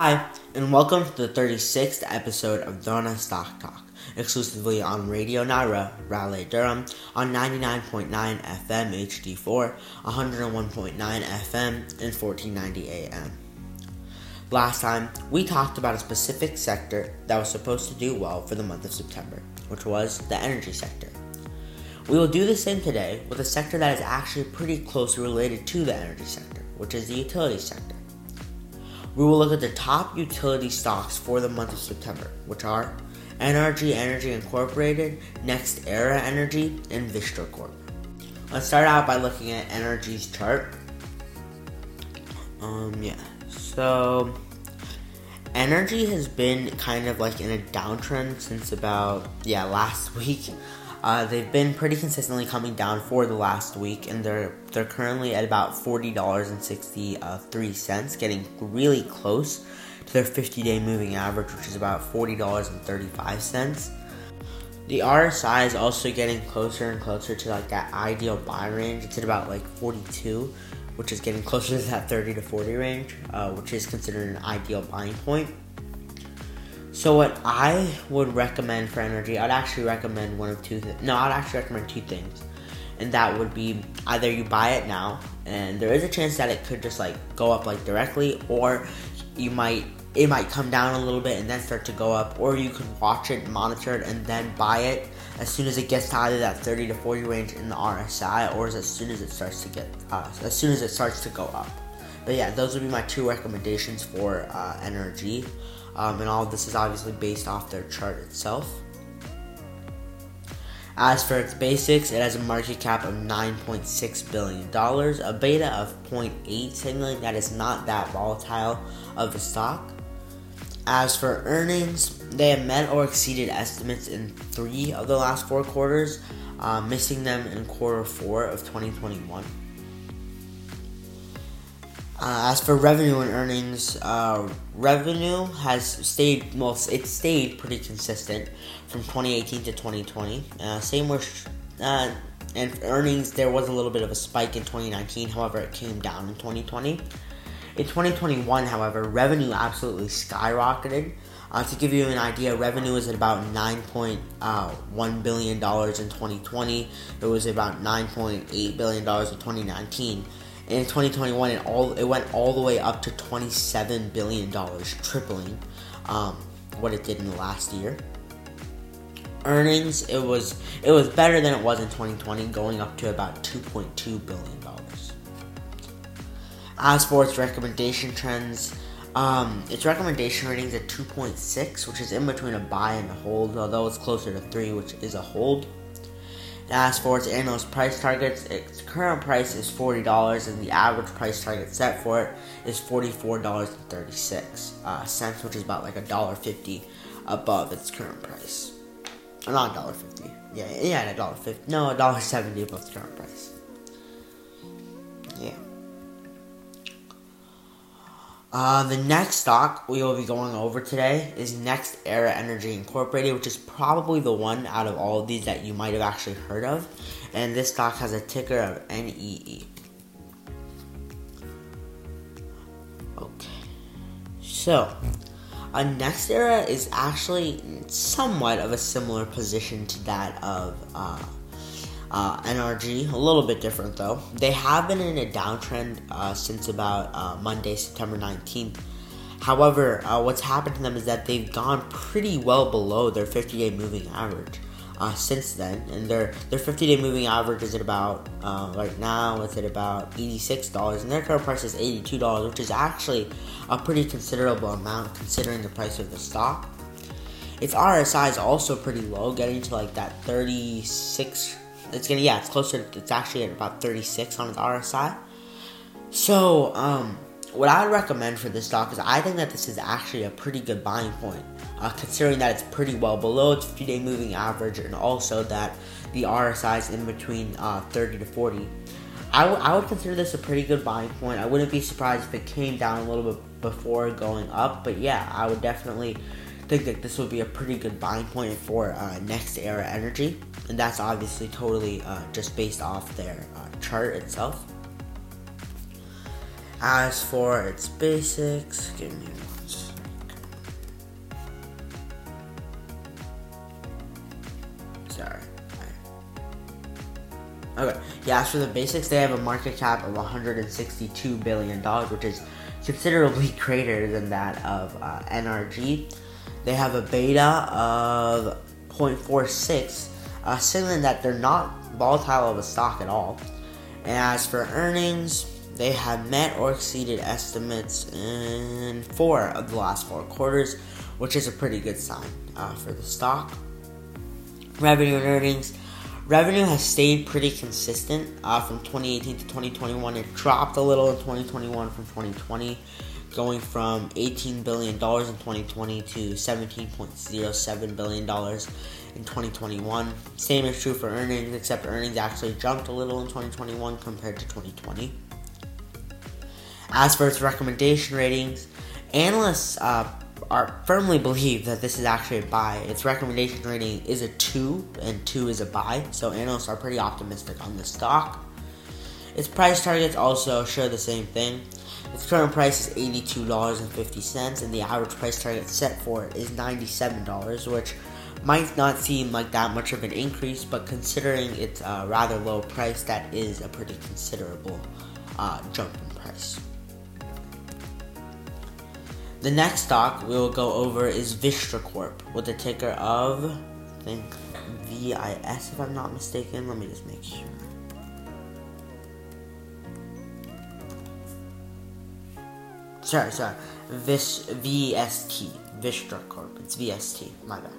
Hi, and welcome to the 36th episode of Drona Stock Talk, exclusively on Radio Nyra, Raleigh, Durham, on 99.9 FM HD4, 101.9 FM, and 1490 AM. Last time, we talked about a specific sector that was supposed to do well for the month of September, which was the energy sector. We will do the same today with a sector that is actually pretty closely related to the energy sector, which is the utility sector. We will look at the top utility stocks for the month of September, which are NRG Energy Incorporated, NextEra Energy, and Vistra Corp. Let's start out by looking at NRG's chart. Um, yeah. So, energy has been kind of like in a downtrend since about yeah last week. Uh, they've been pretty consistently coming down for the last week, and they're they're currently at about forty dollars and sixty three cents, getting really close to their fifty day moving average, which is about forty dollars and thirty five cents. The RSI is also getting closer and closer to like that ideal buy range. It's at about like forty two, which is getting closer to that thirty to forty range, uh, which is considered an ideal buying point. So what I would recommend for energy, I'd actually recommend one of two things. No, I'd actually recommend two things. And that would be either you buy it now and there is a chance that it could just like go up like directly or you might it might come down a little bit and then start to go up or you could watch it, monitor it and then buy it as soon as it gets to either that 30 to 40 range in the RSI or as soon as it starts to get uh, as soon as it starts to go up. But yeah, those would be my two recommendations for uh, energy um, and all of this is obviously based off their chart itself. As for its basics, it has a market cap of $9.6 billion, a beta of 0.8, signaling that it's not that volatile of a stock. As for earnings, they have met or exceeded estimates in three of the last four quarters, uh, missing them in quarter four of 2021. Uh, as for revenue and earnings, uh, revenue has stayed well. It stayed pretty consistent from 2018 to 2020. Uh, same with uh, and earnings. There was a little bit of a spike in 2019. However, it came down in 2020. In 2021, however, revenue absolutely skyrocketed. Uh, to give you an idea, revenue was at about $9.1 uh, billion in 2020. It was about $9.8 billion in 2019 in 2021 it all it went all the way up to 27 billion dollars tripling um, what it did in the last year. Earnings it was it was better than it was in 2020 going up to about 2.2 billion dollars. As for its recommendation trends um, its recommendation rating is at 2.6 which is in between a buy and a hold although it's closer to 3 which is a hold as for its analyst price targets, its current price is $40 and the average price target set for it is $44.36 uh, cents, which is about like a dollar fifty above its current price. not a dollar fifty. Yeah, yeah, a dollar fifty. No, a dollar seventy above the current price. Uh, the next stock we will be going over today is NextEra Energy Incorporated, which is probably the one out of all of these that you might have actually heard of. And this stock has a ticker of NEE. Okay. So, uh, Next Era is actually somewhat of a similar position to that of uh, uh, NRG, a little bit different though. They have been in a downtrend uh, since about uh, Monday, September 19th. However, uh, what's happened to them is that they've gone pretty well below their 50 day moving average uh, since then. And their, their 50 day moving average is at about, uh, right now, it's at about $86. And their current price is $82, which is actually a pretty considerable amount considering the price of the stock. Its RSI is also pretty low, getting to like that 36 it's gonna yeah, it's closer. It's actually at about 36 on its RSI. So, um, what I would recommend for this stock is I think that this is actually a pretty good buying point, uh, considering that it's pretty well below its 50-day moving average, and also that the RSI is in between uh, 30 to 40. I, w- I would consider this a pretty good buying point. I wouldn't be surprised if it came down a little bit before going up, but yeah, I would definitely think that this would be a pretty good buying point for uh, NextEra Energy, and that's obviously totally uh, just based off their uh, chart itself. As for its basics, give me one second. Sorry. Okay, yeah, as for the basics, they have a market cap of $162 billion, which is considerably greater than that of uh, NRG they have a beta of 0.46, uh, signaling that they're not volatile of a stock at all. And as for earnings, they have met or exceeded estimates in four of the last four quarters, which is a pretty good sign uh, for the stock. Revenue and earnings Revenue has stayed pretty consistent uh, from 2018 to 2021. It dropped a little in 2021 from 2020, going from 18 billion dollars in 2020 to 17.07 billion dollars in 2021. Same is true for earnings, except earnings actually jumped a little in 2021 compared to 2020. As for its recommendation ratings, analysts uh, are firmly believe that this is actually a buy. Its recommendation rating is a two, and two is a buy. So analysts are pretty optimistic on the stock. Its price targets also show the same thing. Its current price is $82.50, and the average price target set for it is $97, which might not seem like that much of an increase, but considering its uh, rather low price, that is a pretty considerable uh, jump in price. The next stock we will go over is Vistra Corp with the ticker of, I think, VIS if I'm not mistaken. Let me just make sure. Sorry, sorry. Vis, VST. Vistra Corp. It's VST. My bad.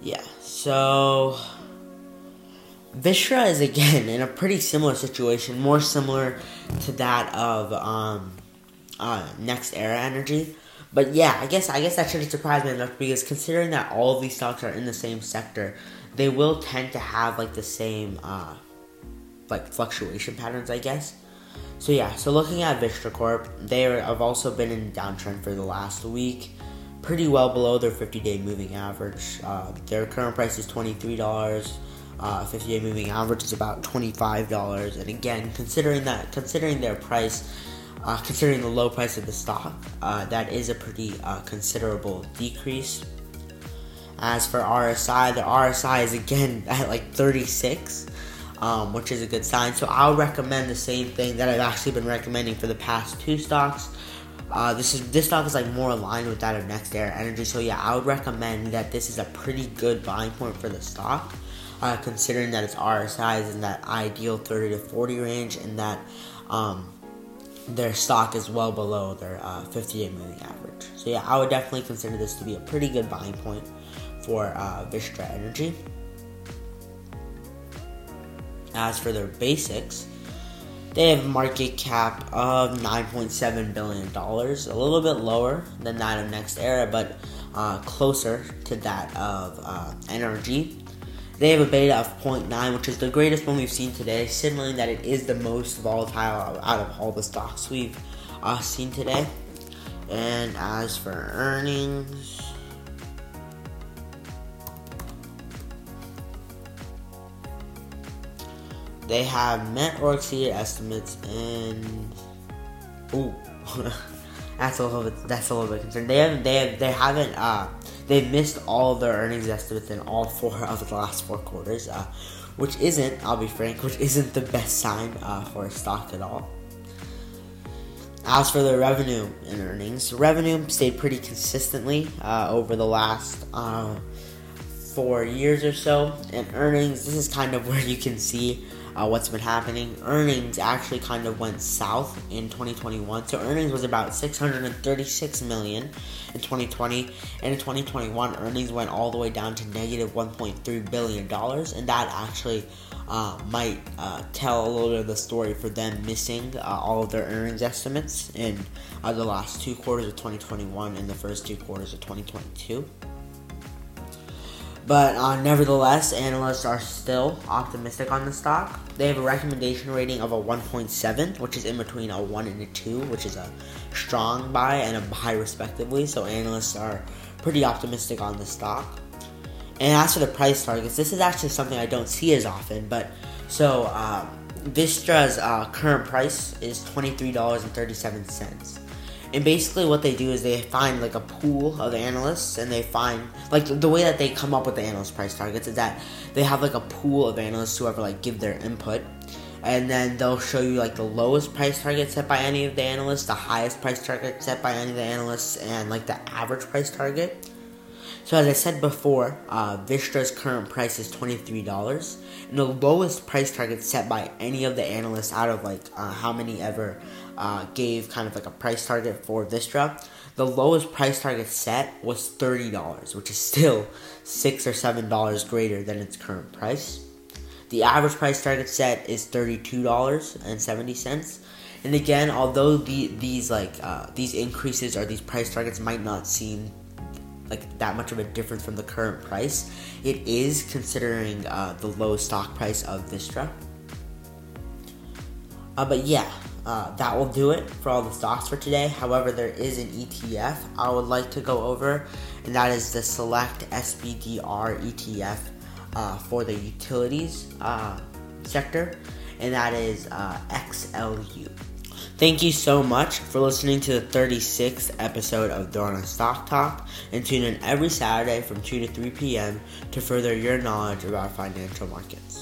Yeah, so. Vistra is again in a pretty similar situation, more similar to that of um, uh, NextEra Energy. But yeah, I guess I guess that shouldn't surprise me enough because considering that all of these stocks are in the same sector, they will tend to have like the same uh, like fluctuation patterns, I guess. So yeah, so looking at Vistra Corp, they have also been in downtrend for the last week, pretty well below their 50-day moving average. Uh, their current price is twenty-three dollars. Uh, 50-day moving average is about twenty-five dollars. And again, considering that, considering their price uh, considering the low price of the stock, uh, that is a pretty uh, considerable decrease. As for RSI, the RSI is again at like 36, um, which is a good sign. So I'll recommend the same thing that I've actually been recommending for the past two stocks. Uh, this is this stock is like more aligned with that of NextEra Energy. So yeah, I would recommend that this is a pretty good buying point for the stock, uh, considering that its RSI is in that ideal 30 to 40 range and that. Um, their stock is well below their uh, 50-day moving average. So yeah, I would definitely consider this to be a pretty good buying point for uh, Vistra Energy. As for their basics, they have a market cap of 9.7 billion dollars, a little bit lower than that of NextEra, but uh, closer to that of uh, NRG. They have a beta of 0.9, which is the greatest one we've seen today, signaling that it is the most volatile out of all the stocks we've uh, seen today. And as for earnings, they have met or exceeded estimates and ooh that's a little bit that's a little bit concerned they haven't they have they haven't uh They've missed all their earnings estimates in all four of the last four quarters, uh, which isn't, I'll be frank, which isn't the best sign uh, for a stock at all. As for the revenue and earnings, revenue stayed pretty consistently uh, over the last uh, four years or so, and earnings. This is kind of where you can see uh, what's been happening. Earnings actually kind of went south in 2021. So earnings was about 636 million in 2020, and in 2021 earnings went all the way down to negative 1.3 billion dollars, and that actually uh, might uh, tell a little bit of the story for them missing uh, all of their earnings estimates in uh, the last two quarters of 2021 and the first two quarters of 2022. But uh, nevertheless, analysts are still optimistic on the stock. They have a recommendation rating of a 1.7, which is in between a 1 and a 2, which is a strong buy and a buy respectively. So analysts are pretty optimistic on the stock. And as for the price targets, this is actually something I don't see as often. But so uh, Vistra's uh, current price is $23.37. and basically what they do is they find like a pool of analysts and they find like the way that they come up with the analyst price targets is that they have like a pool of analysts who ever like give their input. And then they'll show you like the lowest price target set by any of the analysts the highest price target set by any of the analysts and like the average price target. So as I said before, uh, Vistra's current price is $23, and the lowest price target set by any of the analysts out of like uh, how many ever uh, gave kind of like a price target for Vistra, the lowest price target set was $30, which is still 6 or $7 greater than its current price. The average price target set is $32.70. And again, although the, these like uh, these increases or these price targets might not seem like that much of a difference from the current price. It is considering uh, the low stock price of Vistra. Uh, but yeah, uh, that will do it for all the stocks for today. However, there is an ETF I would like to go over, and that is the Select SPDR ETF uh, for the utilities uh, sector, and that is uh, XLU. Thank you so much for listening to the 36th episode of Drona Stock Talk and tune in every Saturday from 2 to 3 p.m. to further your knowledge about financial markets.